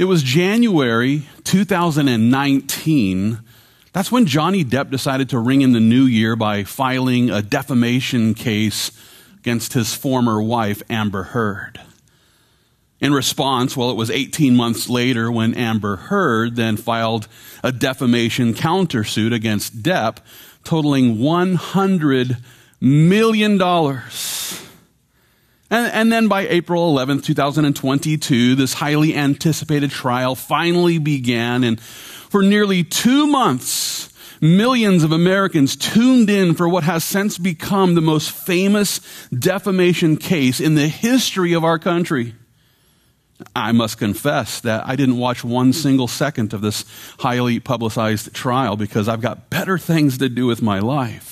It was January 2019. That's when Johnny Depp decided to ring in the new year by filing a defamation case against his former wife, Amber Heard. In response, well, it was 18 months later when Amber Heard then filed a defamation countersuit against Depp, totaling $100 million. And, and, then by April 11th, 2022, this highly anticipated trial finally began. And for nearly two months, millions of Americans tuned in for what has since become the most famous defamation case in the history of our country. I must confess that I didn't watch one single second of this highly publicized trial because I've got better things to do with my life.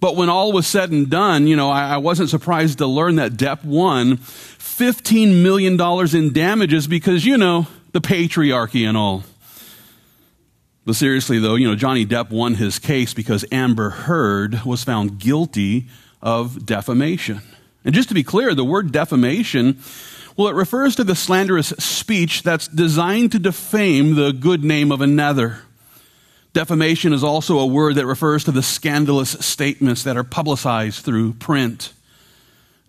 But when all was said and done, you know, I, I wasn't surprised to learn that Depp won $15 million in damages because, you know, the patriarchy and all. But seriously, though, you know, Johnny Depp won his case because Amber Heard was found guilty of defamation. And just to be clear, the word defamation well, it refers to the slanderous speech that's designed to defame the good name of another. Defamation is also a word that refers to the scandalous statements that are publicized through print.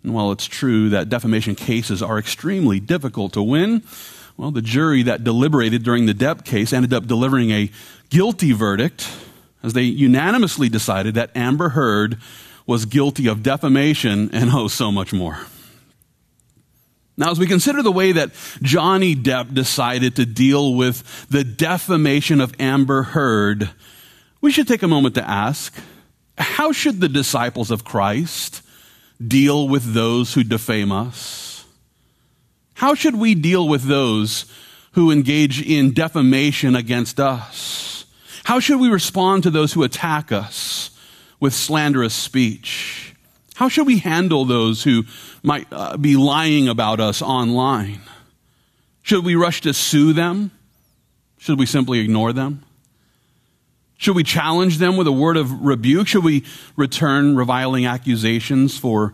And while it's true that defamation cases are extremely difficult to win, well, the jury that deliberated during the Depp case ended up delivering a guilty verdict as they unanimously decided that Amber Heard was guilty of defamation and oh, so much more. Now, as we consider the way that Johnny Depp decided to deal with the defamation of Amber Heard, we should take a moment to ask how should the disciples of Christ deal with those who defame us? How should we deal with those who engage in defamation against us? How should we respond to those who attack us with slanderous speech? How should we handle those who might uh, be lying about us online? Should we rush to sue them? Should we simply ignore them? Should we challenge them with a word of rebuke? Should we return reviling accusations for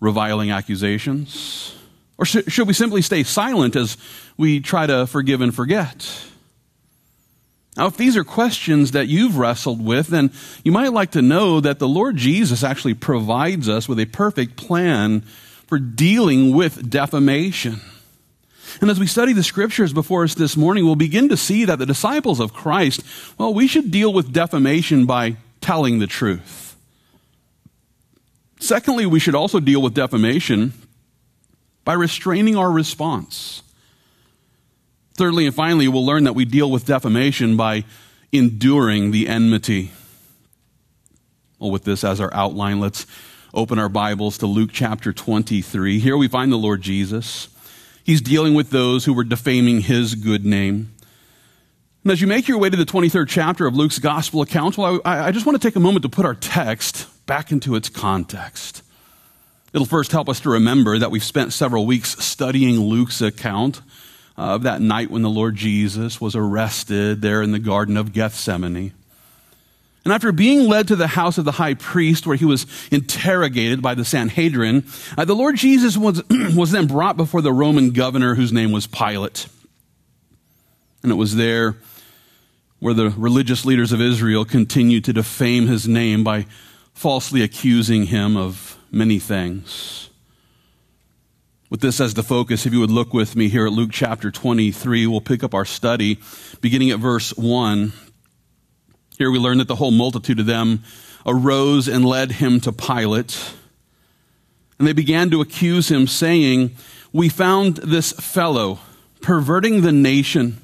reviling accusations? Or sh- should we simply stay silent as we try to forgive and forget? Now, if these are questions that you've wrestled with, then you might like to know that the Lord Jesus actually provides us with a perfect plan for dealing with defamation. And as we study the scriptures before us this morning, we'll begin to see that the disciples of Christ, well, we should deal with defamation by telling the truth. Secondly, we should also deal with defamation by restraining our response. Thirdly and finally, we'll learn that we deal with defamation by enduring the enmity. Well, with this as our outline, let's open our Bibles to Luke chapter 23. Here we find the Lord Jesus. He's dealing with those who were defaming his good name. And as you make your way to the 23rd chapter of Luke's gospel account, well, I, I just want to take a moment to put our text back into its context. It'll first help us to remember that we've spent several weeks studying Luke's account of that night when the Lord Jesus was arrested there in the Garden of Gethsemane. And after being led to the house of the high priest, where he was interrogated by the Sanhedrin, uh, the Lord Jesus was, was then brought before the Roman governor, whose name was Pilate. And it was there where the religious leaders of Israel continued to defame his name by falsely accusing him of many things. With this as the focus, if you would look with me here at Luke chapter 23, we'll pick up our study beginning at verse 1. Here we learn that the whole multitude of them arose and led him to Pilate. And they began to accuse him, saying, We found this fellow perverting the nation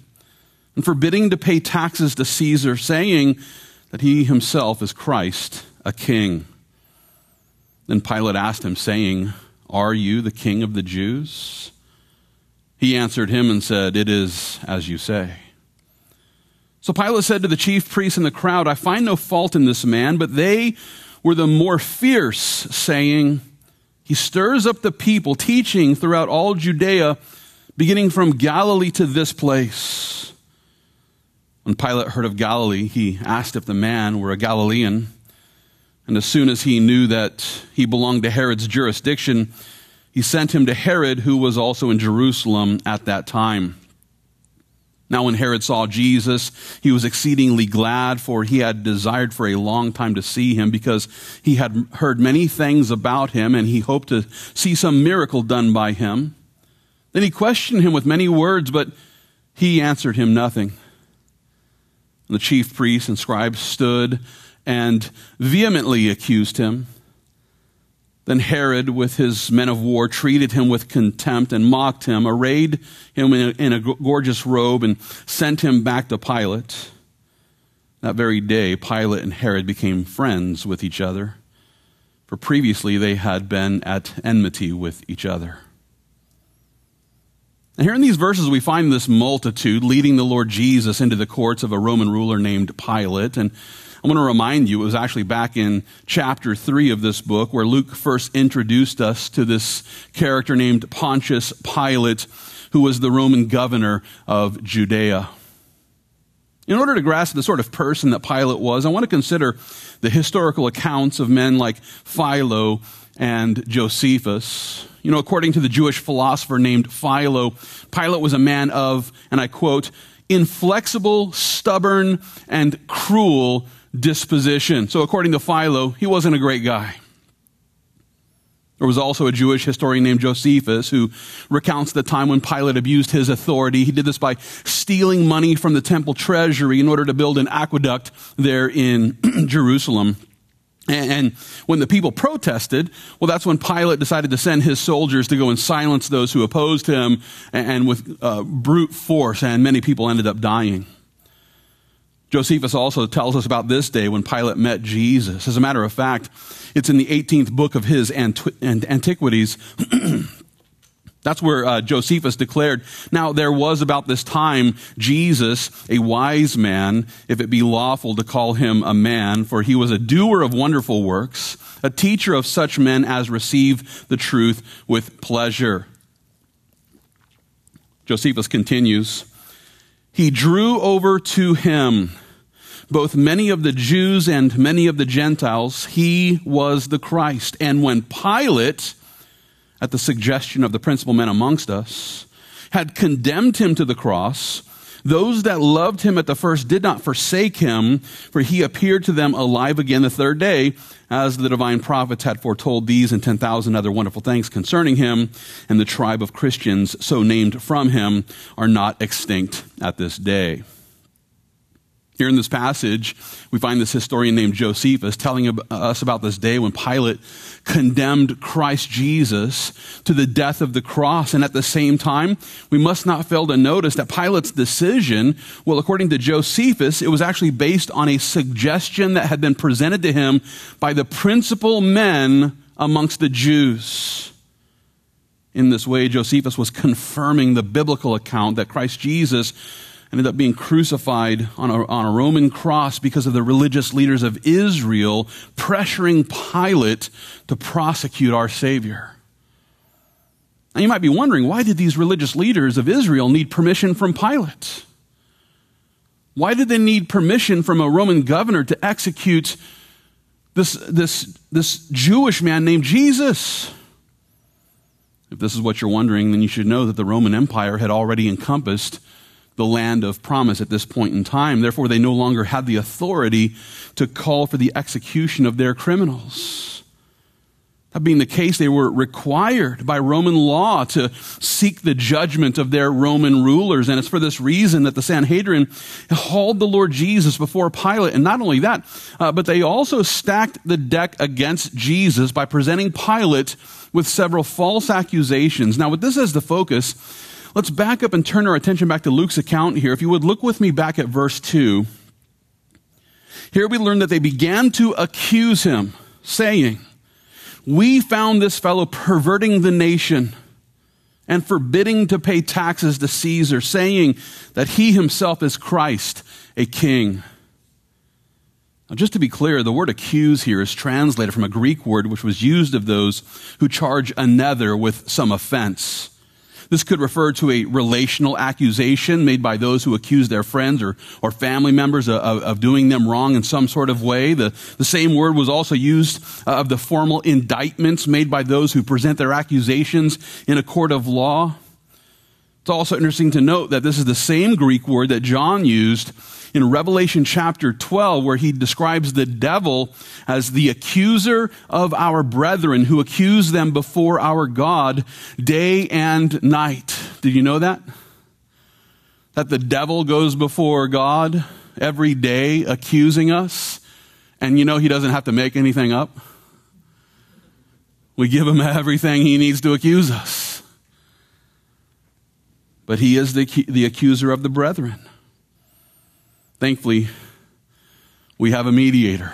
and forbidding to pay taxes to Caesar, saying that he himself is Christ, a king. Then Pilate asked him, saying, are you the king of the Jews? He answered him and said, It is as you say. So Pilate said to the chief priests and the crowd, I find no fault in this man, but they were the more fierce, saying, He stirs up the people, teaching throughout all Judea, beginning from Galilee to this place. When Pilate heard of Galilee, he asked if the man were a Galilean. And as soon as he knew that he belonged to Herod's jurisdiction, he sent him to Herod, who was also in Jerusalem at that time. Now, when Herod saw Jesus, he was exceedingly glad, for he had desired for a long time to see him, because he had heard many things about him, and he hoped to see some miracle done by him. Then he questioned him with many words, but he answered him nothing. The chief priests and scribes stood and vehemently accused him. Then Herod, with his men of war, treated him with contempt and mocked him, arrayed him in a, in a, gorgeous robe, and sent him back to Pilate. That very day, Pilate and Herod became friends with each other, for previously they had been at enmity with each other. And here in these verses, we find this multitude leading the Lord Jesus into the courts of a Roman ruler named Pilate. And I want to remind you, it was actually back in chapter 3 of this book where Luke first introduced us to this character named Pontius Pilate, who was the Roman governor of Judea. In order to grasp the sort of person that Pilate was, I want to consider the historical accounts of men like Philo and Josephus. You know, according to the Jewish philosopher named Philo, Pilate was a man of, and I quote, inflexible, stubborn, and cruel disposition. So, according to Philo, he wasn't a great guy. There was also a Jewish historian named Josephus who recounts the time when Pilate abused his authority. He did this by stealing money from the temple treasury in order to build an aqueduct there in Jerusalem. And when the people protested, well, that's when Pilate decided to send his soldiers to go and silence those who opposed him and with uh, brute force, and many people ended up dying. Josephus also tells us about this day when Pilate met Jesus. As a matter of fact, it's in the 18th book of his Antiquities. That's where uh, Josephus declared, Now there was about this time Jesus, a wise man, if it be lawful to call him a man, for he was a doer of wonderful works, a teacher of such men as receive the truth with pleasure. Josephus continues, He drew over to him both many of the Jews and many of the Gentiles, he was the Christ. And when Pilate, at the suggestion of the principal men amongst us, had condemned him to the cross, those that loved him at the first did not forsake him, for he appeared to them alive again the third day, as the divine prophets had foretold these and 10,000 other wonderful things concerning him, and the tribe of Christians, so named from him, are not extinct at this day. Here in this passage, we find this historian named Josephus telling us about this day when Pilate condemned Christ Jesus to the death of the cross. And at the same time, we must not fail to notice that Pilate's decision, well, according to Josephus, it was actually based on a suggestion that had been presented to him by the principal men amongst the Jews. In this way, Josephus was confirming the biblical account that Christ Jesus ended up being crucified on a, on a Roman cross because of the religious leaders of Israel pressuring Pilate to prosecute our Savior. Now you might be wondering, why did these religious leaders of Israel need permission from Pilate? Why did they need permission from a Roman governor to execute this, this, this Jewish man named Jesus? If this is what you're wondering, then you should know that the Roman Empire had already encompassed the land of promise at this point in time. Therefore, they no longer had the authority to call for the execution of their criminals. That being the case, they were required by Roman law to seek the judgment of their Roman rulers. And it's for this reason that the Sanhedrin hauled the Lord Jesus before Pilate. And not only that, uh, but they also stacked the deck against Jesus by presenting Pilate with several false accusations. Now, with this as the focus, Let's back up and turn our attention back to Luke's account here. If you would look with me back at verse 2. Here we learn that they began to accuse him, saying, We found this fellow perverting the nation and forbidding to pay taxes to Caesar, saying that he himself is Christ, a king. Now, just to be clear, the word accuse here is translated from a Greek word which was used of those who charge another with some offense. This could refer to a relational accusation made by those who accuse their friends or, or family members of, of doing them wrong in some sort of way. The, the same word was also used uh, of the formal indictments made by those who present their accusations in a court of law. It's also interesting to note that this is the same Greek word that John used in Revelation chapter 12, where he describes the devil as the accuser of our brethren who accuse them before our God day and night. Did you know that? That the devil goes before God every day accusing us, and you know he doesn't have to make anything up? We give him everything he needs to accuse us. But he is the, the accuser of the brethren. Thankfully, we have a mediator,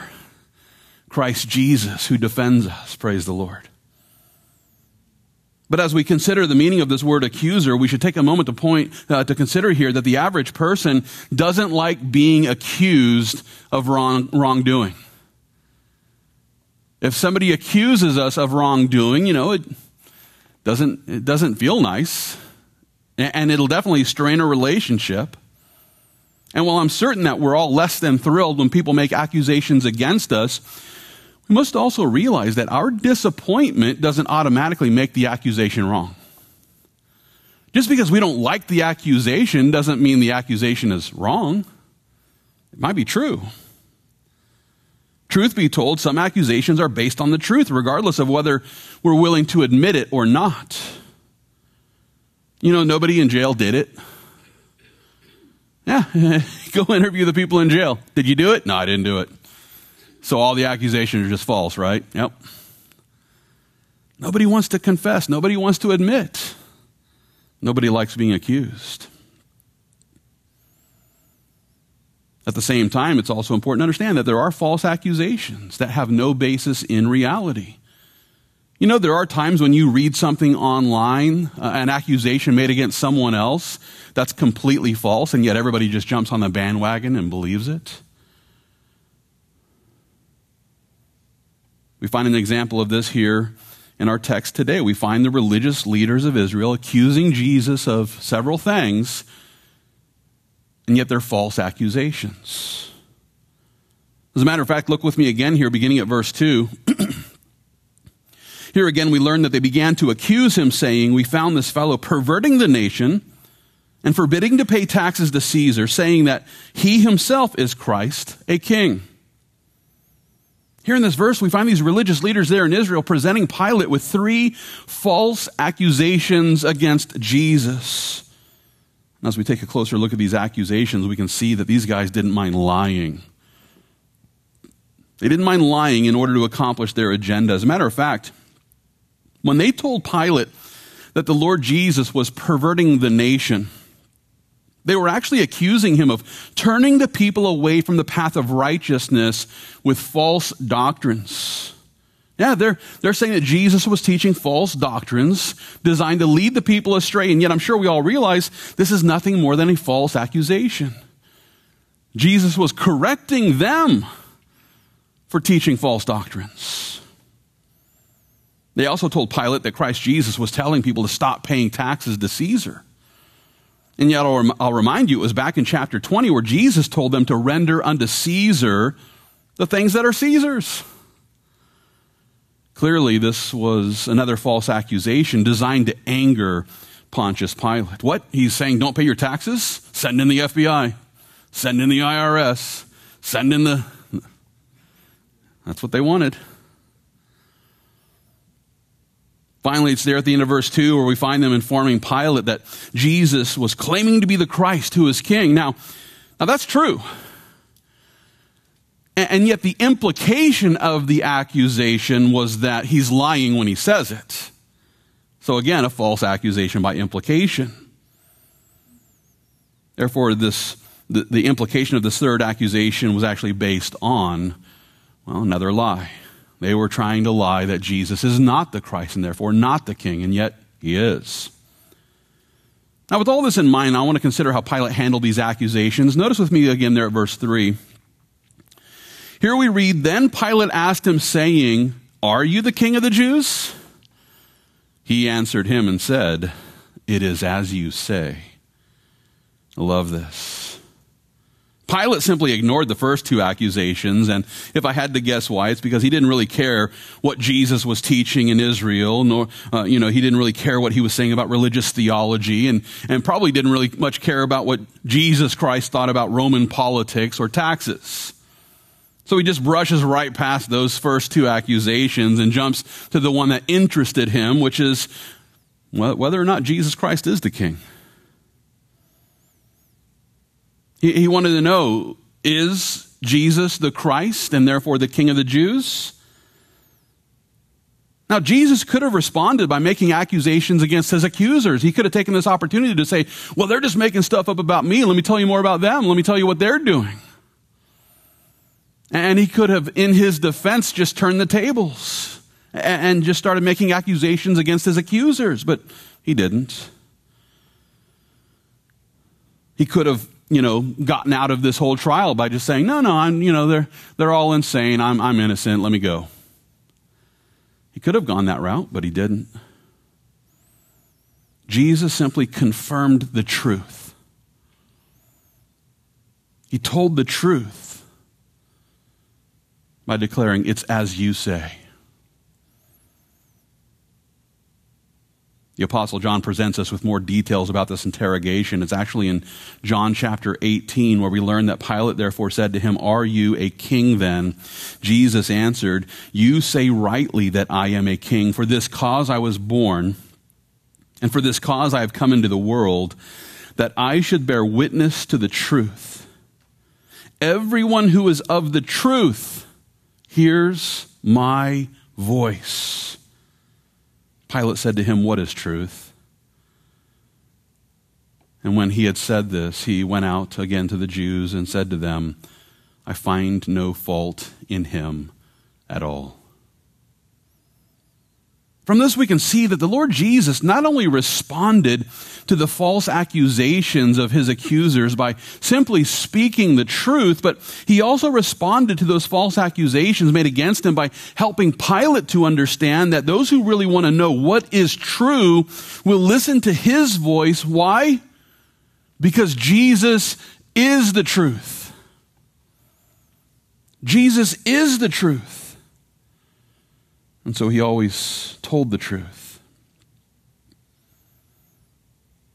Christ Jesus, who defends us. Praise the Lord. But as we consider the meaning of this word accuser, we should take a moment to point, uh, to consider here that the average person doesn't like being accused of wrong, wrongdoing. If somebody accuses us of wrongdoing, you know, it doesn't, it doesn't feel nice. And it'll definitely strain a relationship. And while I'm certain that we're all less than thrilled when people make accusations against us, we must also realize that our disappointment doesn't automatically make the accusation wrong. Just because we don't like the accusation doesn't mean the accusation is wrong. It might be true. Truth be told, some accusations are based on the truth, regardless of whether we're willing to admit it or not. You know, nobody in jail did it. Yeah, go interview the people in jail. Did you do it? No, I didn't do it. So all the accusations are just false, right? Yep. Nobody wants to confess. Nobody wants to admit. Nobody likes being accused. At the same time, it's also important to understand that there are false accusations that have no basis in reality. You know, there are times when you read something online, uh, an accusation made against someone else that's completely false, and yet everybody just jumps on the bandwagon and believes it. We find an example of this here in our text today. We find the religious leaders of Israel accusing Jesus of several things, and yet they're false accusations. As a matter of fact, look with me again here, beginning at verse 2. Here again, we learn that they began to accuse him, saying, We found this fellow perverting the nation and forbidding to pay taxes to Caesar, saying that he himself is Christ, a king. Here in this verse, we find these religious leaders there in Israel presenting Pilate with three false accusations against Jesus. And as we take a closer look at these accusations, we can see that these guys didn't mind lying. They didn't mind lying in order to accomplish their agenda. As a matter of fact, when they told Pilate that the Lord Jesus was perverting the nation, they were actually accusing him of turning the people away from the path of righteousness with false doctrines. Yeah, they're, they're saying that Jesus was teaching false doctrines designed to lead the people astray. And yet I'm sure we all realize this is nothing more than a false accusation. Jesus was correcting them for teaching false doctrines. They also told Pilate that Christ Jesus was telling people to stop paying taxes to Caesar. And yet, I'll, I'll, remind you, it was back in chapter 20 where Jesus told them to render unto Caesar the things that are Caesar's. Clearly, this was another false accusation designed to anger Pontius Pilate. What? He's saying, don't pay your taxes? Send in the FBI. Send in the IRS. Send in the. That's what they wanted. Finally, it's there at the end of verse 2 where we find them informing Pilate that Jesus was claiming to be the Christ who is king. Now, now that's true. And, and yet the implication of the accusation was that he's lying when he says it. So again, a false accusation by implication. Therefore, this, the, the implication of this third accusation was actually based on, well, another lie. They were trying to lie that Jesus is not the Christ and therefore not the king, and yet he is. Now, with all this in mind, I want to consider how Pilate handled these accusations. Notice with me again there at verse 3. Here we read, Then Pilate asked him, saying, Are you the king of the Jews? He answered him and said, It is as you say. I love this. Pilate simply ignored the first two accusations, and if I had to guess why, it's because he didn't really care what Jesus was teaching in Israel, nor, uh, you know, he didn't really care what he was saying about religious theology, and, and probably didn't really much care about what Jesus Christ thought about Roman politics or taxes. So he just brushes right past those first two accusations and jumps to the one that interested him, which is whether or not Jesus Christ is the king. He, wanted to know is Jesus the Christ and therefore the King of the Jews? Now, Jesus could have responded by making accusations against his accusers. He could have taken this opportunity to say, Well, they're just making stuff up about me. Let me tell you more about them. Let me tell you what they're doing. And he could have, in his defense, just turned the tables and just started making accusations against his accusers, but he didn't. He could have you know, gotten out of this whole trial by just saying, no, no, I'm, you know, they're, they're all insane. I'm, I'm innocent. Let me go. He could have gone that route, but he didn't. Jesus simply confirmed the truth. He told the truth by declaring, It's as you say. The Apostle John presents us with more details about this interrogation. It's actually in John chapter 18 where we learn that Pilate therefore said to him, Are you a king then? Jesus answered, You say rightly that I am a king. For this cause I was born, and for this cause I have come into the world, that I should bear witness to the truth. Everyone who is of the truth hears my voice. Pilate said to him, What is truth? And when he had said this, he went out again to the Jews and said to them, I find no fault in him at all. From this, we can see that the Lord Jesus not only responded to the false accusations of his accusers by simply speaking the truth, but he also responded to those false accusations made against him by helping Pilate to understand that those who really want to know what is true will listen to his voice. Why? Because Jesus is the truth. Jesus is the truth. And so he always told the truth.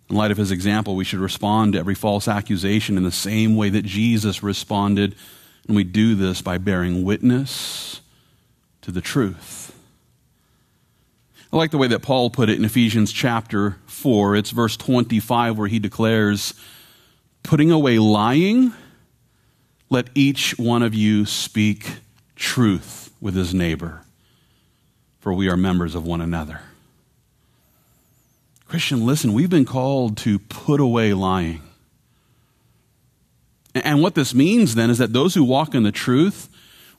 In light of his example, we should respond to every false accusation in the same way that Jesus responded. And we do this by bearing witness to the truth. I like the way that Paul put it in Ephesians chapter 4. It's verse 25 where he declares, Putting away lying, let each one of you speak truth with his neighbor for we are members of one another. Christian, listen, we've been called to put away lying. And what this means then is that those who walk in the truth,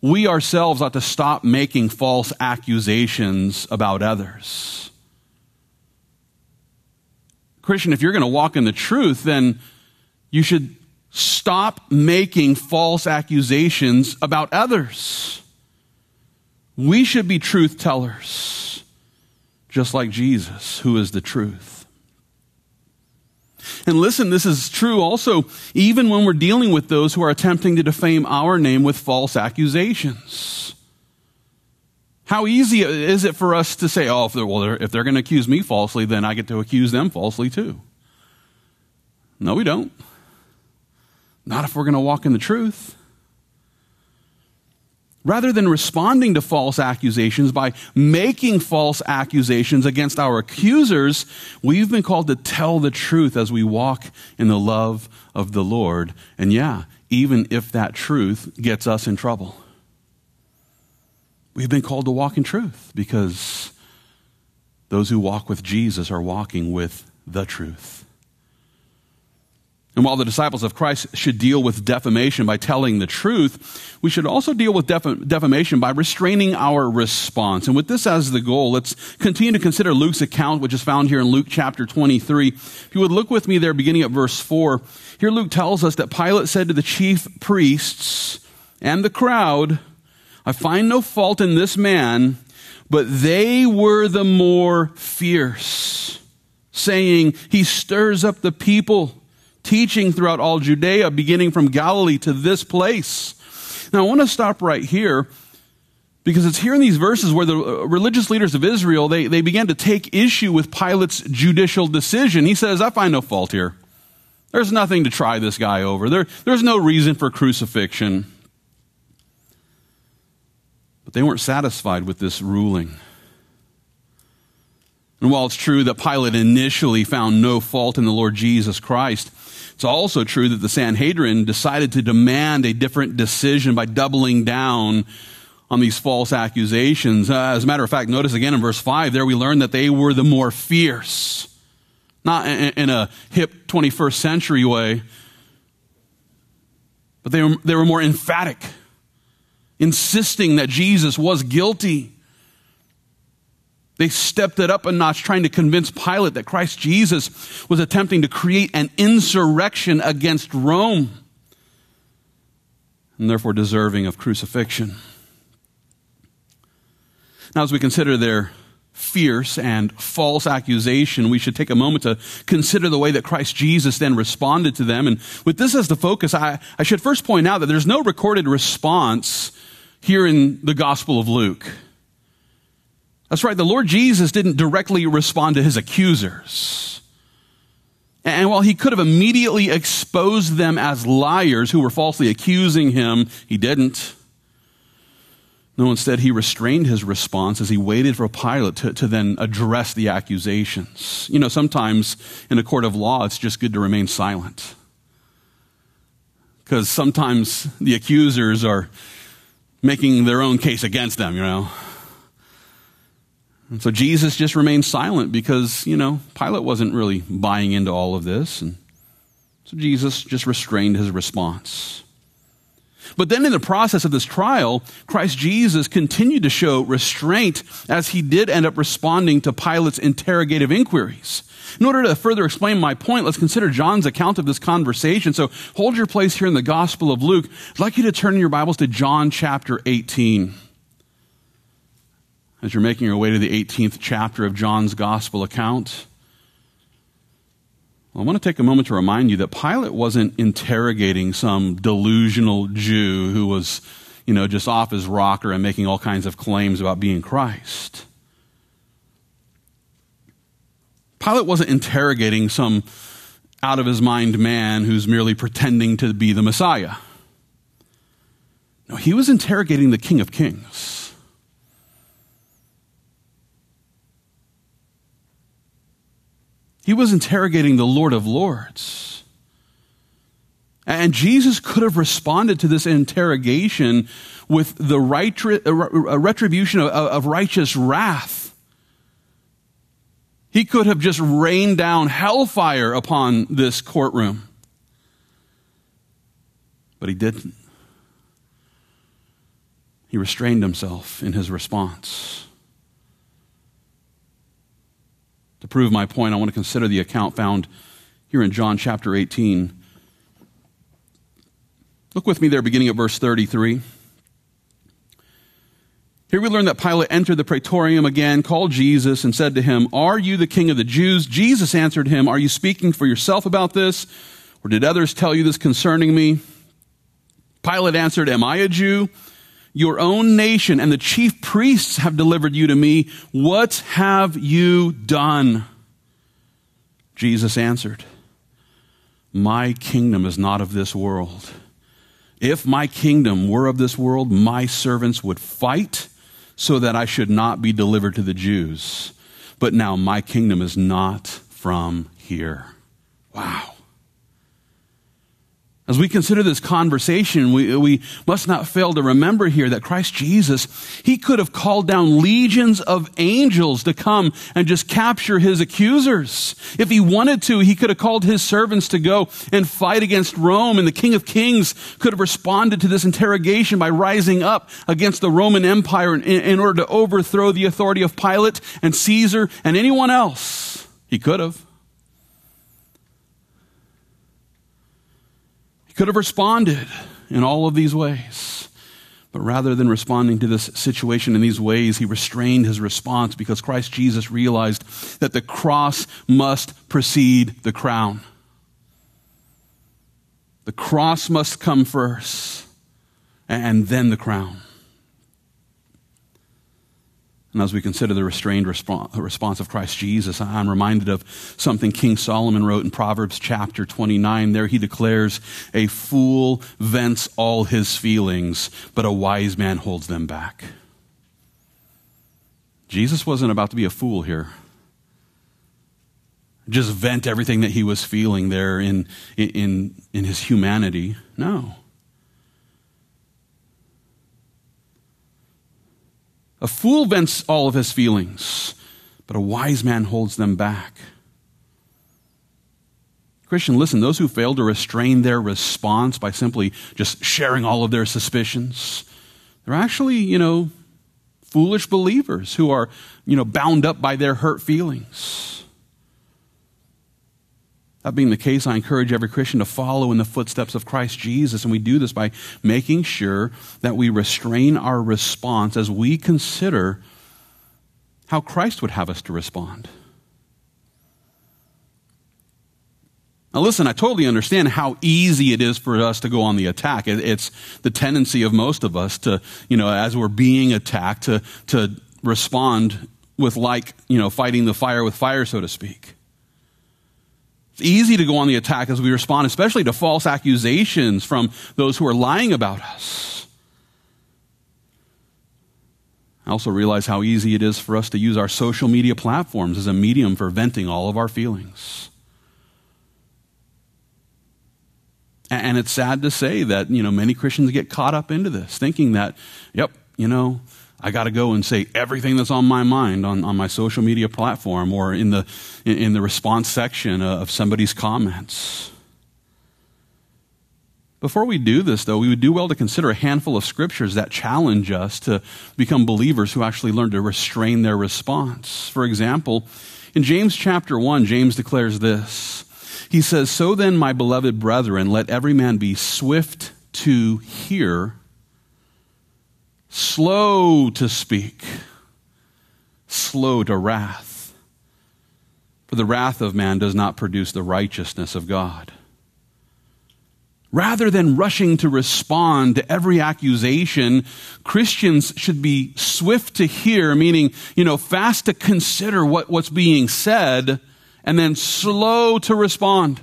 we ourselves ought to stop making false accusations about others. Christian, if you're going to walk in the truth, then you should stop making false accusations about others. We should be truth tellers, just like Jesus, who is the truth. And listen, this is true also even when we're dealing with those who are attempting to defame our name with false accusations. How easy is it for us to say, oh, if they're, well, they're, if they're going to accuse me falsely, then I get to accuse them falsely too? No, we don't. Not if we're going to walk in the truth. Rather than responding to false accusations by making false accusations against our accusers, we've been called to tell the truth as we walk in the love of the Lord. And yeah, even if that truth gets us in trouble. We've been called to walk in truth because those who walk with Jesus are walking with the truth. And while the disciples of Christ should deal with defamation by telling the truth, we should also deal with def- defamation by restraining our response. And with this as the goal, let's continue to consider Luke's account, which is found here in Luke chapter 23. If you would look with me there, beginning at verse 4, here Luke tells us that Pilate said to the chief priests and the crowd, I find no fault in this man, but they were the more fierce, saying, He stirs up the people teaching throughout all Judea, beginning from Galilee to this place. Now, I want to stop right here because it's here in these verses where the uh, religious leaders of Israel, they, they began to take issue with Pilate's judicial decision. He says, I find no fault here. There's nothing to try this guy over. There, there's no reason for crucifixion. But they weren't satisfied with this ruling. And while it's true that Pilate initially found no fault in the Lord Jesus Christ, it's also true that the Sanhedrin decided to demand a different decision by doubling down on these false accusations. Uh, as a matter of fact, notice again in verse 5, there we learn that they were the more fierce. Not in, in a hip 21st century way, but they were, they were more emphatic, insisting that Jesus was guilty. They stepped it up a notch, trying to convince Pilate that Christ Jesus was attempting to create an insurrection against Rome and therefore deserving of crucifixion. Now, as we consider their fierce and false accusation, we should take a moment to consider the way that Christ Jesus then responded to them. And with this as the focus, I, I should first point out that there's no recorded response here in the Gospel of Luke. That's right, the Lord Jesus didn't directly respond to his accusers. And while he could have immediately exposed them as liars who were falsely accusing him, he didn't. No, instead, he restrained his response as he waited for Pilate to, to then address the accusations. You know, sometimes in a court of law, it's just good to remain silent. Because sometimes the accusers are making their own case against them, you know. And so Jesus just remained silent because, you know, Pilate wasn't really buying into all of this. And so Jesus just restrained his response. But then in the process of this trial, Christ Jesus continued to show restraint as he did end up responding to Pilate's interrogative inquiries. In order to further explain my point, let's consider John's account of this conversation. So hold your place here in the Gospel of Luke. I'd like you to turn your Bibles to John chapter 18 as you're making your way to the 18th chapter of John's gospel account. I want to take a moment to remind you that Pilate wasn't interrogating some delusional Jew who was, you know, just off his rocker and making all kinds of claims about being Christ. Pilate wasn't interrogating some out of his mind man who's merely pretending to be the Messiah. No, he was interrogating the King of Kings. He was interrogating the Lord of Lords. And Jesus could have responded to this interrogation with the uh, uh, retribution of, of righteous wrath. He could have just rained down hellfire upon this courtroom. But he didn't. He restrained himself in his response. To prove my point, I want to consider the account found here in John chapter 18. Look with me there, beginning at verse 33. Here we learn that Pilate entered the praetorium again, called Jesus, and said to him, Are you the king of the Jews? Jesus answered him, Are you speaking for yourself about this? Or did others tell you this concerning me? Pilate answered, Am I a Jew? Your own nation and the chief priests have delivered you to me. What have you done? Jesus answered, My kingdom is not of this world. If my kingdom were of this world, my servants would fight so that I should not be delivered to the Jews. But now my kingdom is not from here. Wow. As we consider this conversation, we, we must not fail to remember here that Christ Jesus, he could have called down legions of angels to come and just capture his accusers. If he wanted to, he could have called his servants to go and fight against Rome, and the King of Kings could have responded to this interrogation by rising up against the Roman Empire in, in order to overthrow the authority of Pilate and Caesar and anyone else. He could have. Could have responded in all of these ways. But rather than responding to this situation in these ways, he restrained his response because Christ Jesus realized that the cross must precede the crown. The cross must come first, and then the crown. And as we consider the restrained response of Christ Jesus, I'm reminded of something King Solomon wrote in Proverbs chapter 29. There he declares, A fool vents all his feelings, but a wise man holds them back. Jesus wasn't about to be a fool here. Just vent everything that he was feeling there in, in, in his humanity. No. A fool vents all of his feelings, but a wise man holds them back. Christian, listen, those who fail to restrain their response by simply just sharing all of their suspicions, they're actually, you know, foolish believers who are, you know, bound up by their hurt feelings. That being the case, I encourage every Christian to follow in the footsteps of Christ Jesus. And we do this by making sure that we restrain our response as we consider how Christ would have us to respond. Now, listen, I totally understand how easy it is for us to go on the attack. It's the tendency of most of us to, you know, as we're being attacked, to, to respond with like, you know, fighting the fire with fire, so to speak. It's easy to go on the attack as we respond, especially to false accusations from those who are lying about us. I also realize how easy it is for us to use our social media platforms as a medium for venting all of our feelings. And it's sad to say that, you know, many Christians get caught up into this, thinking that, yep, you know, I got to go and say everything that's on my mind on, on my social media platform or in the, in, in the response section of somebody's comments. Before we do this, though, we would do well to consider a handful of scriptures that challenge us to become believers who actually learn to restrain their response. For example, in James chapter 1, James declares this. He says, So then, my beloved brethren, let every man be swift to hear slow to speak, slow to wrath. For the wrath of man does not produce the righteousness of God. Rather than rushing to respond to every accusation, Christians should be swift to hear, meaning, you know, fast to consider what, what's being said, and then slow to respond.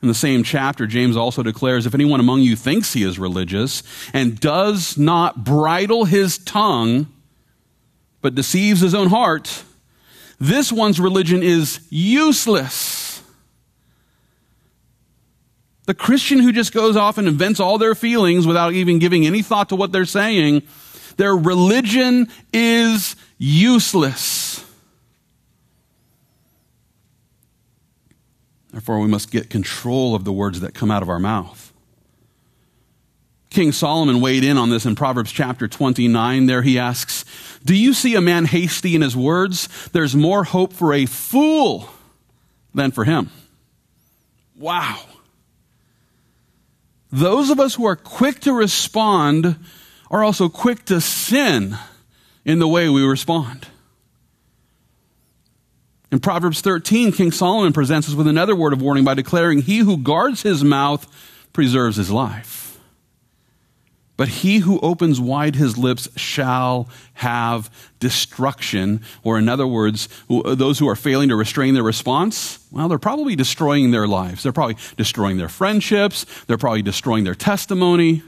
In the same chapter, James also declares if anyone among you thinks he is religious and does not bridle his tongue, but deceives his own heart, this one's religion is useless. The Christian who just goes off and invents all their feelings without even giving any thought to what they're saying, their religion is useless. Therefore, we must get control of the words that come out of our mouth. King Solomon weighed in on this in Proverbs chapter 29. There he asks, Do you see a man hasty in his words? There's more hope for a fool than for him. Wow. Those of us who are quick to respond are also quick to sin in the way we respond. In Proverbs 13, King Solomon presents us with another word of warning by declaring, He who guards his mouth preserves his life. But he who opens wide his lips shall have destruction. Or, in other words, those who are failing to restrain their response, well, they're probably destroying their lives. They're probably destroying their friendships. They're probably destroying their testimony.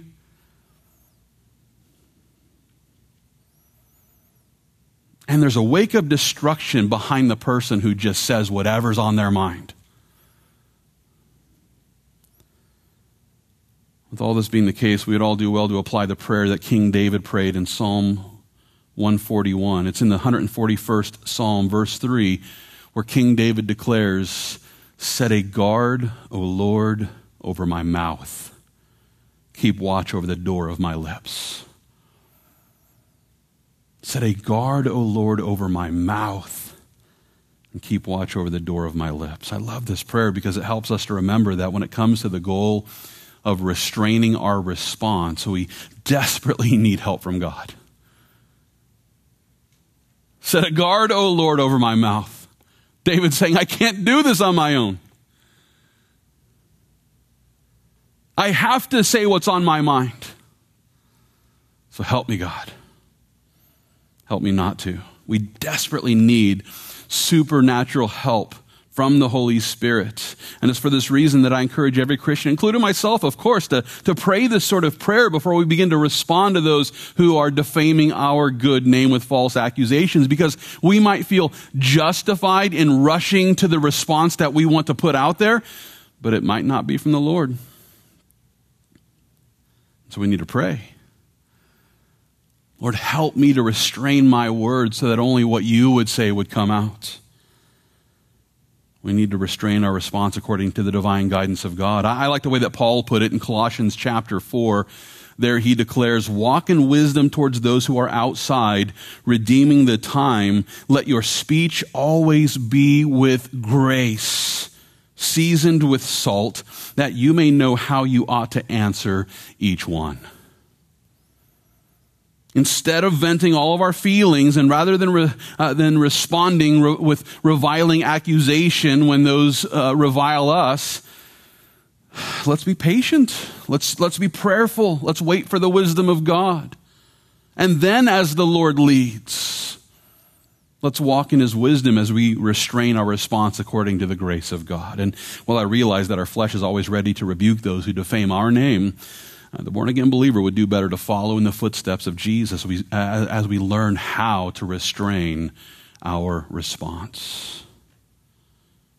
And there's a wake of destruction behind the person who just says whatever's on their mind. With all this being the case, we would all do well to apply the prayer that King David prayed in Psalm 141. It's in the 141st Psalm, verse 3, where King David declares, Set a guard, O Lord, over my mouth. Keep watch over the door of my lips. Set a guard, O Lord, over my mouth and keep watch over the door of my lips. I love this prayer because it helps us to remember that when it comes to the goal of restraining our response, we desperately need help from God. Set a guard, O Lord, over my mouth. David saying, I can't do this on my own. I have to say what's on my mind. So help me, God. Help me not to. We desperately need supernatural help from the Holy Spirit. And it's for this reason that I encourage every Christian, including myself, of course, to, to pray this sort of prayer before we begin to respond to those who are defaming our good name with false accusations, because we might feel justified in rushing to the response that we want to put out there, but it might not be from the Lord. So we need to pray. Lord, help me to restrain my words so that only what you would say would come out. We need to restrain our response according to the divine guidance of God. I, like the way that Paul put it in Colossians chapter 4. There he declares, Walk in wisdom towards those who are outside, redeeming the time. Let your speech always be with grace, seasoned with salt, that you may know how you ought to answer each one. Instead of venting all of our feelings and rather than, re, uh, than responding re, with reviling accusation when those uh, revile us, let's be patient. Let's, let's be prayerful. Let's wait for the wisdom of God. And then, as the Lord leads, let's walk in His wisdom as we restrain our response according to the grace of God. And while I realize that our flesh is always ready to rebuke those who defame our name, uh, the born again believer would do better to follow in the footsteps of Jesus we, uh, as we learn how to restrain our response.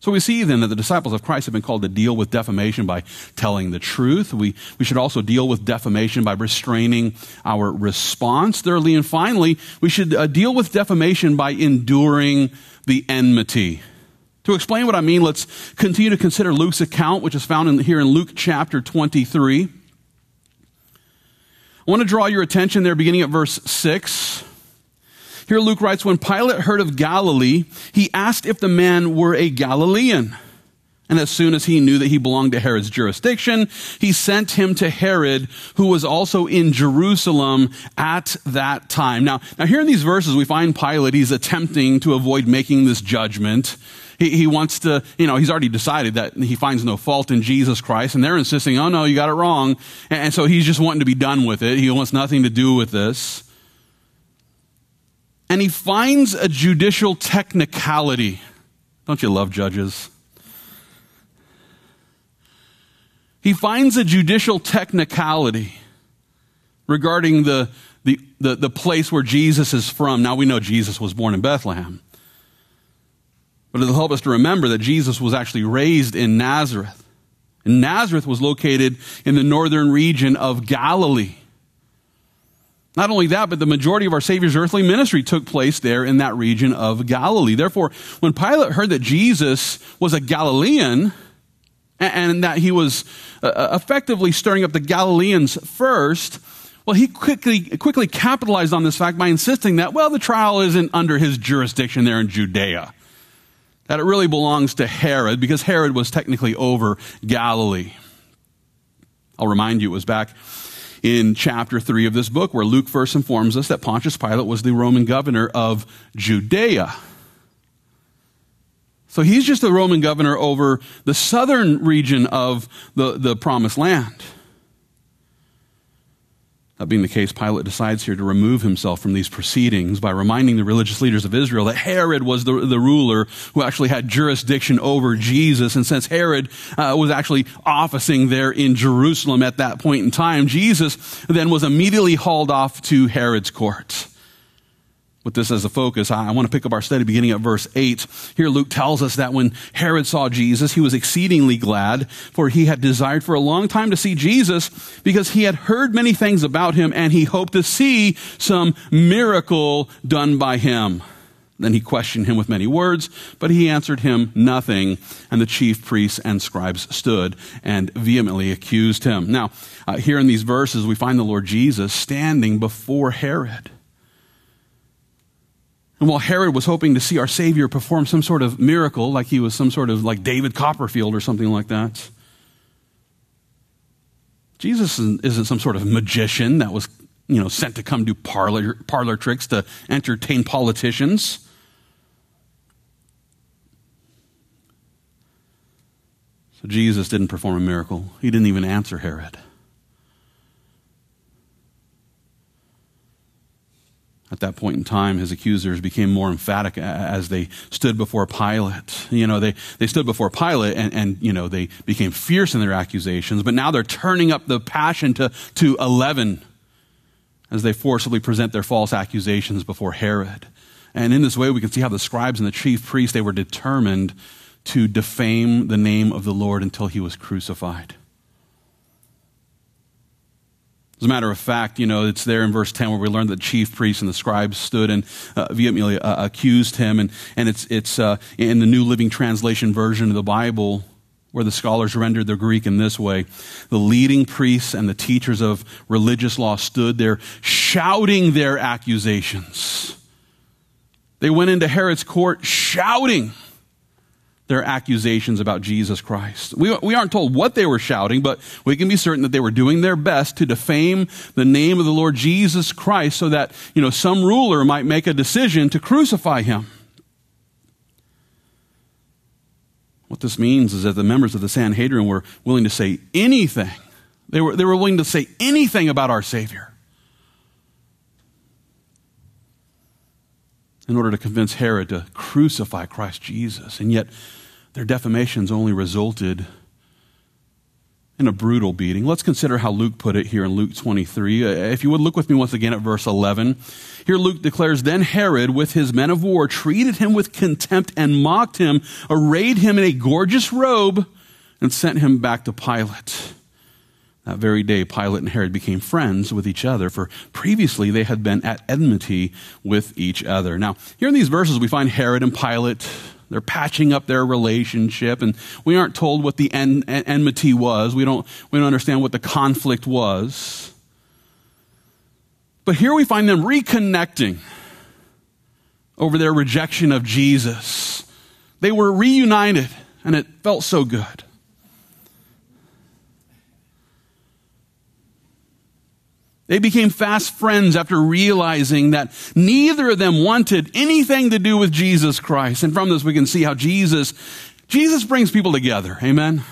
So we see then that the disciples of Christ have been called to deal with defamation by telling the truth. We, we should also deal with defamation by restraining our response. Thirdly and finally, we should uh, deal with defamation by enduring the enmity. To explain what I mean, let's continue to consider Luke's account, which is found in, here in Luke chapter 23. I want to draw your attention there beginning at verse 6. Here Luke writes, When Pilate heard of Galilee, he asked if the man were a Galilean. And as soon as he knew that he belonged to Herod's jurisdiction, he sent him to Herod, who was also in Jerusalem at that time. Now, now here in these verses, we find Pilate, he's attempting to avoid making this judgment. He, he wants to, you know, he's already decided that he finds no fault in Jesus Christ, and they're insisting, oh no, you got it wrong. And, and so he's just wanting to be done with it. He wants nothing to do with this. And he finds a judicial technicality. Don't you love judges? He finds a judicial technicality regarding the, the, the, the, place where Jesus is from. Now we know Jesus was born in Bethlehem. But it'll help us to remember that Jesus was actually raised in Nazareth. And Nazareth was located in the northern region of Galilee. Not only that, but the majority of our Savior's earthly ministry took place there in that region of Galilee. Therefore, when Pilate heard that Jesus was a Galilean and that he was uh, uh, effectively stirring up the Galileans first, well, he quickly, quickly capitalized on this fact by insisting that, well, the trial isn't under his jurisdiction there in Judea that it really belongs to Herod because Herod was technically over Galilee. I'll remind you, it was back in chapter 3 of this book where Luke first informs us that Pontius Pilate was the Roman governor of Judea. So he's just the Roman governor over the southern region of the, the promised land. That being the case, Pilate decides here to remove himself from these proceedings by reminding the religious leaders of Israel that Herod was the, the ruler who actually had jurisdiction over Jesus. And since Herod uh, was actually officing there in Jerusalem at that point in time, Jesus then was immediately hauled off to Herod's court with this as a focus, I want to pick up our study beginning at verse 8. Here Luke tells us that when Herod saw Jesus, he was exceedingly glad, for he had desired for a long time to see Jesus because he had heard many things about him and he hoped to see some miracle done by him. Then he questioned him with many words, but he answered him nothing. And the chief priests and scribes stood and vehemently accused him. Now, uh, here in these verses, we find the Lord Jesus standing before Herod. And while Herod was hoping to see our Savior perform some sort of miracle, like he was some sort of like David Copperfield or something like that, Jesus isn't some sort of magician that was, you know, sent to come do parlor, parlor tricks to entertain politicians. So Jesus didn't perform a miracle, he didn't even answer Herod. At that point in time, his accusers became more emphatic as they stood before Pilate. You know, they, they stood before Pilate and, and, you know, they became fierce in their accusations, but now they're turning up the passion to, to 11 as they forcibly present their false accusations before Herod. And in this way, we can see how the scribes and the chief priests, they were determined to defame the name of the Lord until he was crucified. As a matter of fact, you know, it's there in verse 10 where we learn that the chief priests and the scribes stood and uh, vehemently uh, accused him. And, and it's, it's uh, in the New Living Translation version of the Bible where the scholars rendered their Greek in this way. The leading priests and the teachers of religious law stood there shouting their accusations. They went into Herod's court shouting their accusations about Jesus Christ. We, we aren't told what they were shouting, but we can be certain that they were doing their best to defame the name of the Lord Jesus Christ so that, you know, some ruler might make a decision to crucify him. What this means is that the members of the Sanhedrin were willing to say anything. They were, they were willing to say anything about our Savior in order to convince Herod to crucify Christ Jesus. And yet, their defamations only resulted in a brutal beating. Let's consider how Luke put it here in Luke 23. Uh, if you would look with me once again at verse 11. Here Luke declares, Then Herod, with his men of war, treated him with contempt and mocked him, arrayed him in a gorgeous robe, and sent him back to Pilate. That very day, Pilate and Herod became friends with each other, for previously they had been at enmity with each other. Now, here in these verses, we find Herod and Pilate they're patching up their relationship, and we aren't told what the en- en- enmity was. We don't, we don't understand what the conflict was. But here we find them reconnecting over their rejection of Jesus. They were reunited, and it felt so good. They became fast friends after realizing that neither of them wanted anything to do with Jesus Christ. And from this we can see how Jesus, Jesus brings people together. Amen.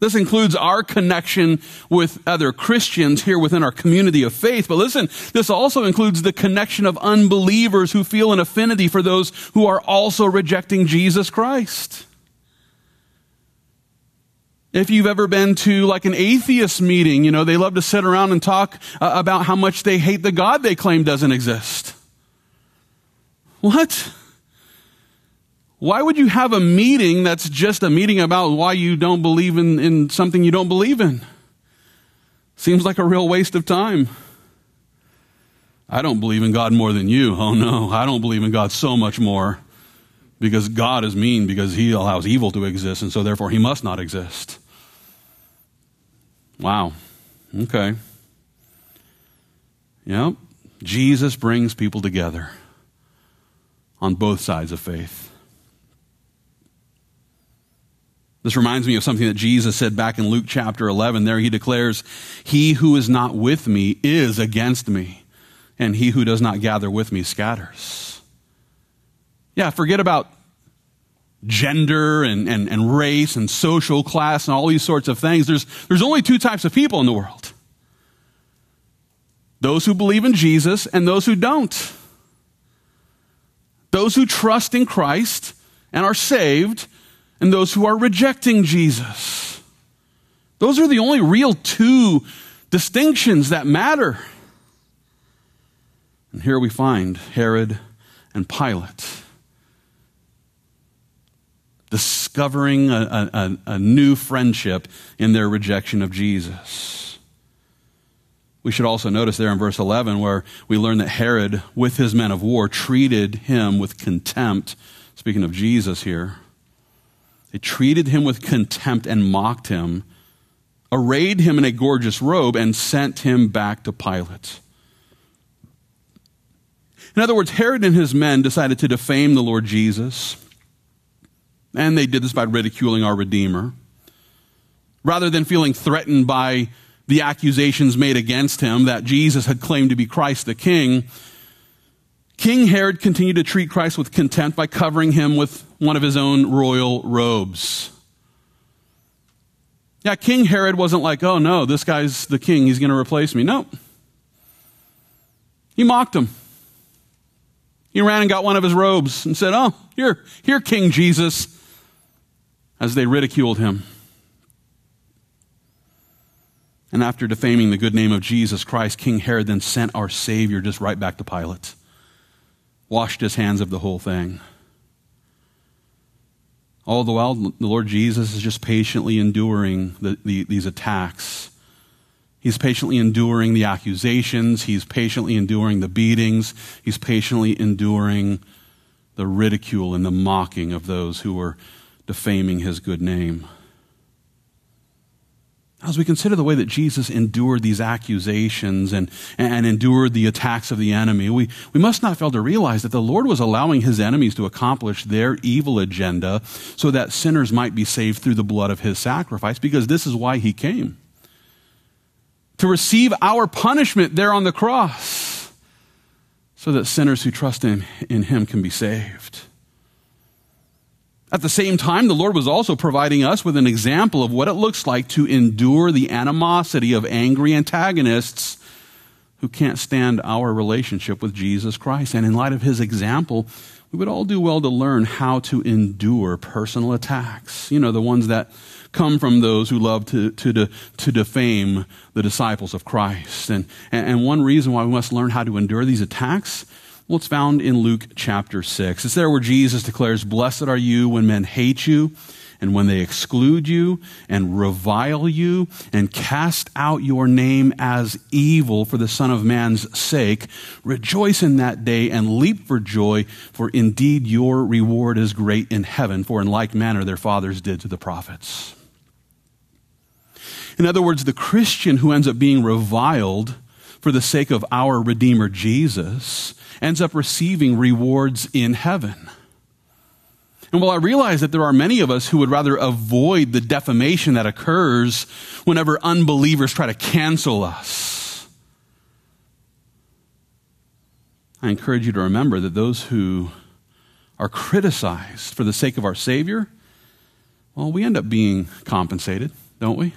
This includes our connection with other Christians here within our community of faith. But listen, this also includes the connection of unbelievers who feel an affinity for those who are also rejecting Jesus Christ. If you've ever been to like an atheist meeting, you know, they love to sit around and talk uh, about how much they hate the God they claim doesn't exist. What? Why would you have a meeting that's just a meeting about why you don't believe in, in something you don't believe in? Seems like a real waste of time. I don't believe in God more than you. Oh no, I don't believe in God so much more because God is mean because he allows evil to exist and so therefore he must not exist. Wow. Okay. Yep. Jesus brings people together on both sides of faith. This reminds me of something that Jesus said back in Luke chapter 11. There he declares, He who is not with me is against me, and he who does not gather with me scatters. Yeah, forget about gender and, and, and race and social class and all these sorts of things. There's, there's only two types of people in the world those who believe in Jesus and those who don't. Those who trust in Christ and are saved, and those who are rejecting Jesus. Those are the only real two distinctions that matter. And here we find Herod and Pilate discovering a, a, a, new friendship in their rejection of Jesus. We should also notice there in verse 11 where we learn that Herod, with his men of war, treated him with contempt. Speaking of Jesus here, they treated him with contempt and mocked him, arrayed him in a gorgeous robe, and sent him back to Pilate. In other words, Herod and his men decided to defame the Lord Jesus and they did this by ridiculing our Redeemer. Rather than feeling threatened by the accusations made against him that Jesus had claimed to be Christ the King, King Herod continued to treat Christ with contempt by covering him with one of his own royal robes. Yeah, King Herod wasn't like, oh no, this guy's the king, he's going to replace me. No. He mocked him. He ran and got one of his robes and said, oh, here, here, King Jesus, as they ridiculed him. And after defaming the good name of Jesus Christ, King Herod then sent our Savior just right back to Pilate, washed his hands of the whole thing. All the while, the Lord Jesus is just patiently enduring the, the, these attacks. He's patiently enduring the accusations. He's patiently enduring the beatings. He's patiently enduring the ridicule and the mocking of those who were defaming his good name. As we consider the way that Jesus endured these accusations and, and endured the attacks of the enemy, we, we must not fail to realize that the Lord was allowing his enemies to accomplish their evil agenda so that sinners might be saved through the blood of his sacrifice, because this is why he came. To receive our punishment there on the cross, so that sinners who trust in, in him can be saved. At the same time, the Lord was also providing us with an example of what it looks like to endure the animosity of angry antagonists who can't stand our relationship with Jesus Christ. And in light of his example, we would all do well to learn how to endure personal attacks. You know, the ones that come from those who love to, to, to, to defame the disciples of Christ. And, and one reason why we must learn how to endure these attacks well, it's found in Luke chapter 6. It's there where Jesus declares, Blessed are you when men hate you and when they exclude you and revile you and cast out your name as evil for the Son of Man's sake. Rejoice in that day and leap for joy, for indeed your reward is great in heaven, for in like manner their fathers did to the prophets. In other words, the Christian who ends up being reviled for the sake of our Redeemer Jesus ends up receiving rewards in heaven. And while I realize that there are many of us who would rather avoid the defamation that occurs whenever unbelievers try to cancel us, I encourage you to remember that those who are criticized for the sake of our Savior, well, we end up being compensated, don't we?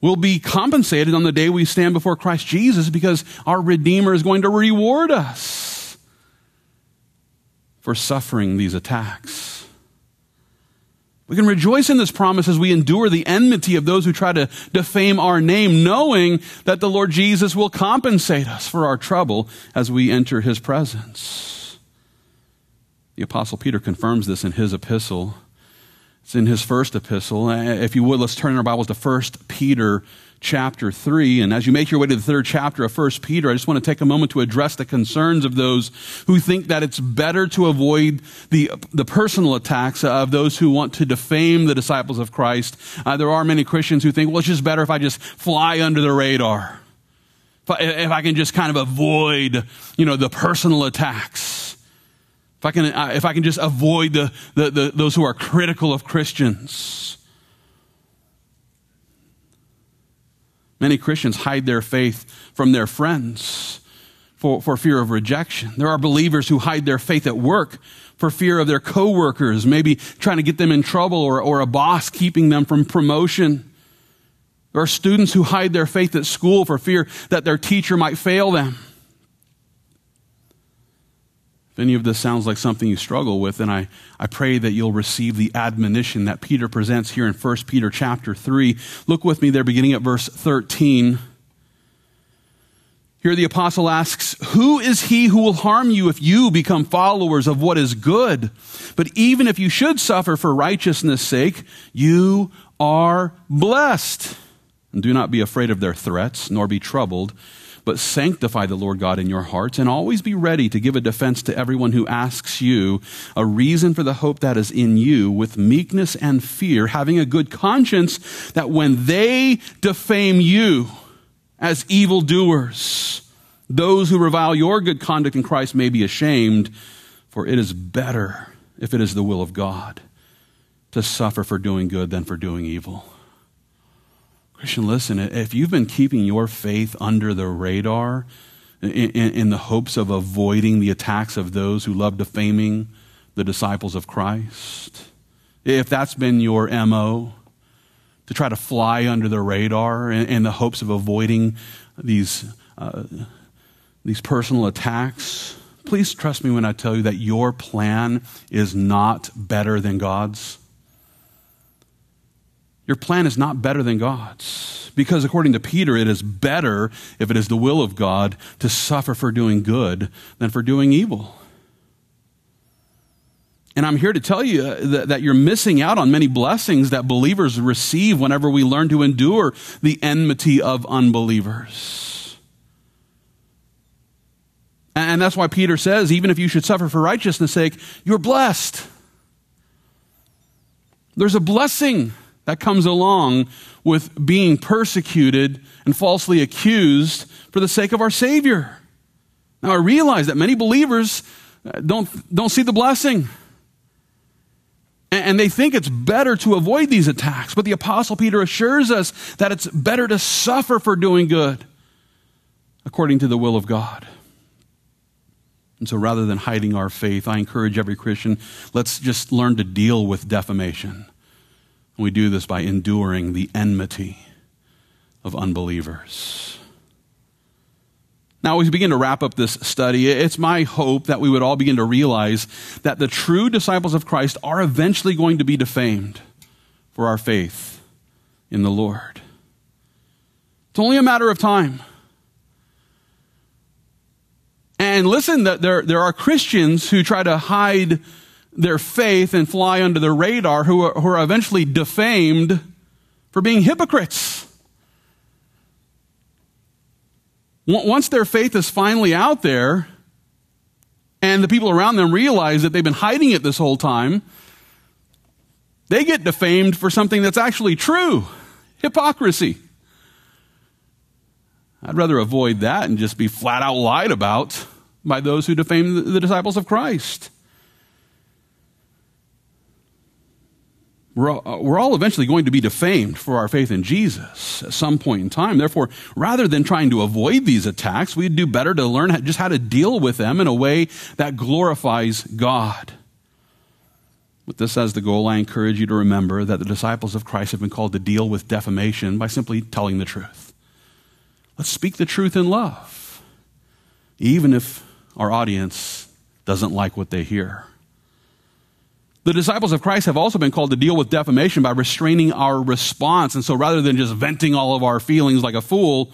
We'll be compensated on the day we stand before Christ Jesus because our Redeemer is going to reward us for suffering these attacks. We can rejoice in this promise as we endure the enmity of those who try to defame our name, knowing that the Lord Jesus will compensate us for our trouble as we enter his presence. The Apostle Peter confirms this in his epistle. It's in his first epistle. Uh, if you would, let's turn our Bibles to 1 Peter chapter 3. And as you make your way to the third chapter of 1 Peter, I just want to take a moment to address the concerns of those who think that it's better to avoid the, the personal attacks of those who want to defame the disciples of Christ. Uh, there are many Christians who think, well, it's just better if I just fly under the radar. If I, if I can just kind of avoid, you know, the personal attacks. If I can, uh, if I can just avoid the, the, the, those who are critical of Christians. Many Christians hide their faith from their friends for, for fear of rejection. There are believers who hide their faith at work for fear of their coworkers, maybe trying to get them in trouble or, or a boss keeping them from promotion. There are students who hide their faith at school for fear that their teacher might fail them. If any of this sounds like something you struggle with, then I, I pray that you'll receive the admonition that Peter presents here in 1 Peter chapter 3. Look with me there, beginning at verse 13. Here the apostle asks, Who is he who will harm you if you become followers of what is good? But even if you should suffer for righteousness' sake, you are blessed. And do not be afraid of their threats, nor be troubled but sanctify the Lord God in your hearts and always be ready to give a defense to everyone who asks you a reason for the hope that is in you with meekness and fear, having a good conscience that when they defame you as evildoers, those who revile your good conduct in Christ may be ashamed, for it is better if it is the will of God to suffer for doing good than for doing evil. Christian, listen, if you've been keeping your faith under the radar, in, in, the hopes of avoiding the attacks of those who love defaming the disciples of Christ? If that's been your MO, to try to fly under the radar in, in the hopes of avoiding these, uh, these personal attacks, please trust me when I tell you that your plan is not better than God's. Your plan is not better than God's. Because according to Peter, it is better, if it is the will of God, to suffer for doing good than for doing evil. And I'm here to tell you that, that, you're missing out on many blessings that believers receive whenever we learn to endure the enmity of unbelievers. And that's why Peter says, even if you should suffer for righteousness' sake, you're blessed. There's a blessing that comes along with being persecuted and falsely accused for the sake of our Savior. Now, I realize that many believers uh, don't, don't see the blessing. And they think it's better to avoid these attacks. But the Apostle Peter assures us that it's better to suffer for doing good according to the will of God. And so rather than hiding our faith, I encourage every Christian, let's just learn to deal with defamation. We do this by enduring the enmity of unbelievers. Now, as we begin to wrap up this study, it's my hope that we would all begin to realize that the true disciples of Christ are eventually going to be defamed for our faith in the Lord. It's only a matter of time. And listen, there, there are Christians who try to hide their faith and fly under the radar who are, who are eventually defamed for being hypocrites. Once their faith is finally out there, and the people around them realize that they've been hiding it this whole time, they get defamed for something that's actually true hypocrisy. I'd rather avoid that and just be flat out lied about by those who defame the disciples of Christ. We're all, uh, we're all eventually going to be defamed for our faith in Jesus at some point in time. Therefore, rather than trying to avoid these attacks, we'd do better to learn just how to deal with them in a way that glorifies God. With this as the goal, I encourage you to remember that the disciples of Christ have been called to deal with defamation by simply telling the truth. Let's speak the truth in love, even if our audience doesn't like what they hear. The disciples of Christ have also been called to deal with defamation by restraining our response. And so rather than just venting all of our feelings like a fool,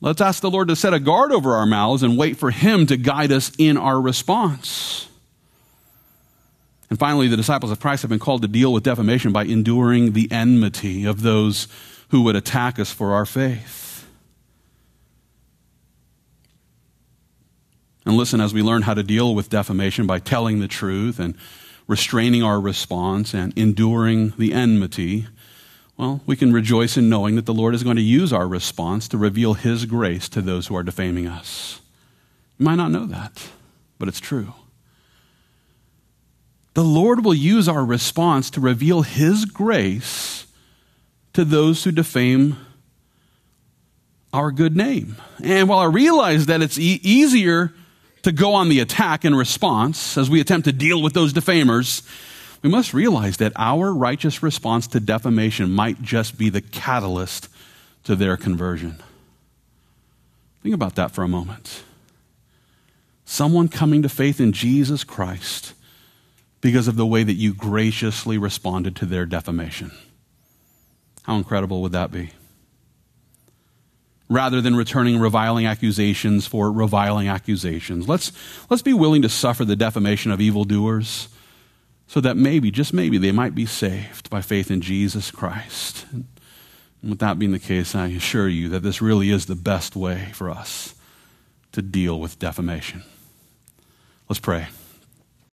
let's ask the Lord to set a guard over our mouths and wait for Him to guide us in our response. And finally, the disciples of Christ have been called to deal with defamation by enduring the enmity of those who would attack us for our faith. And listen, as we learn how to deal with defamation by telling the truth and restraining our response and enduring the enmity, well, we can rejoice in knowing that the Lord is going to use our response to reveal His grace to those who are defaming us. You might not know that, but it's true. The Lord will use our response to reveal His grace to those who defame our good name. And while I realize that it's e- easier to go on the attack in response as we attempt to deal with those defamers, we must realize that our righteous response to defamation might just be the catalyst to their conversion. Think about that for a moment. Someone coming to faith in Jesus Christ because of the way that you graciously responded to their defamation. How incredible would that be? Rather than returning reviling accusations for reviling accusations. Let's, let's be willing to suffer the defamation of evildoers so that maybe, just maybe, they might be saved by faith in Jesus Christ. And with that being the case, I assure you that this really is the best way for us to deal with defamation. Let's pray.